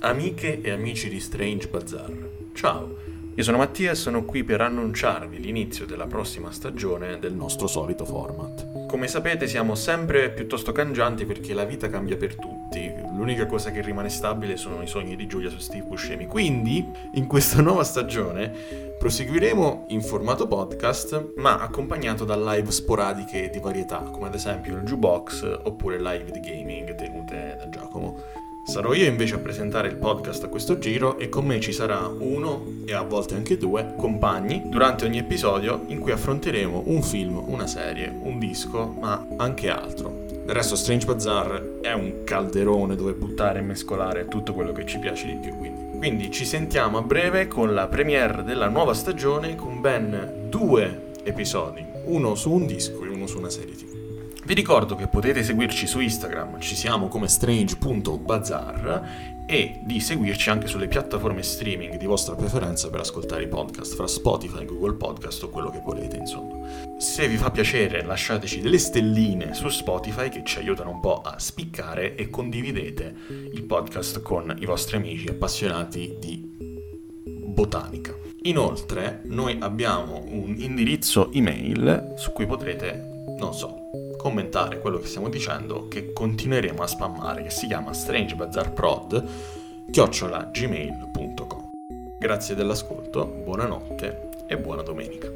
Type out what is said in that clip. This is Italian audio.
amiche e amici di Strange Bazaar. Ciao, io sono Mattia e sono qui per annunciarvi l'inizio della prossima stagione del nostro solito format. Come sapete siamo sempre piuttosto cangianti perché la vita cambia per tutti, l'unica cosa che rimane stabile sono i sogni di Giulia su Steve Buscemi, quindi in questa nuova stagione proseguiremo in formato podcast ma accompagnato da live sporadiche di varietà come ad esempio il jukebox oppure live di gaming tenute da Giacomo. Sarò io invece a presentare il podcast a questo giro e con me ci sarà uno e a volte anche due compagni durante ogni episodio in cui affronteremo un film, una serie, un disco, ma anche altro. Del resto Strange Bazaar è un calderone dove buttare e mescolare tutto quello che ci piace di più, quindi. quindi ci sentiamo a breve con la premiere della nuova stagione con ben due episodi, uno su un disco e uno su una serie TV. Vi ricordo che potete seguirci su Instagram, ci siamo come strange.bazar e di seguirci anche sulle piattaforme streaming di vostra preferenza per ascoltare i podcast, fra Spotify, Google Podcast o quello che volete, insomma. Se vi fa piacere lasciateci delle stelline su Spotify che ci aiutano un po' a spiccare e condividete il podcast con i vostri amici appassionati di botanica. Inoltre, noi abbiamo un indirizzo email su cui potrete, non so, commentare quello che stiamo dicendo, che continueremo a spammare, che si chiama strangebazarprod, chiocciola gmail.com. Grazie dell'ascolto, buonanotte e buona domenica.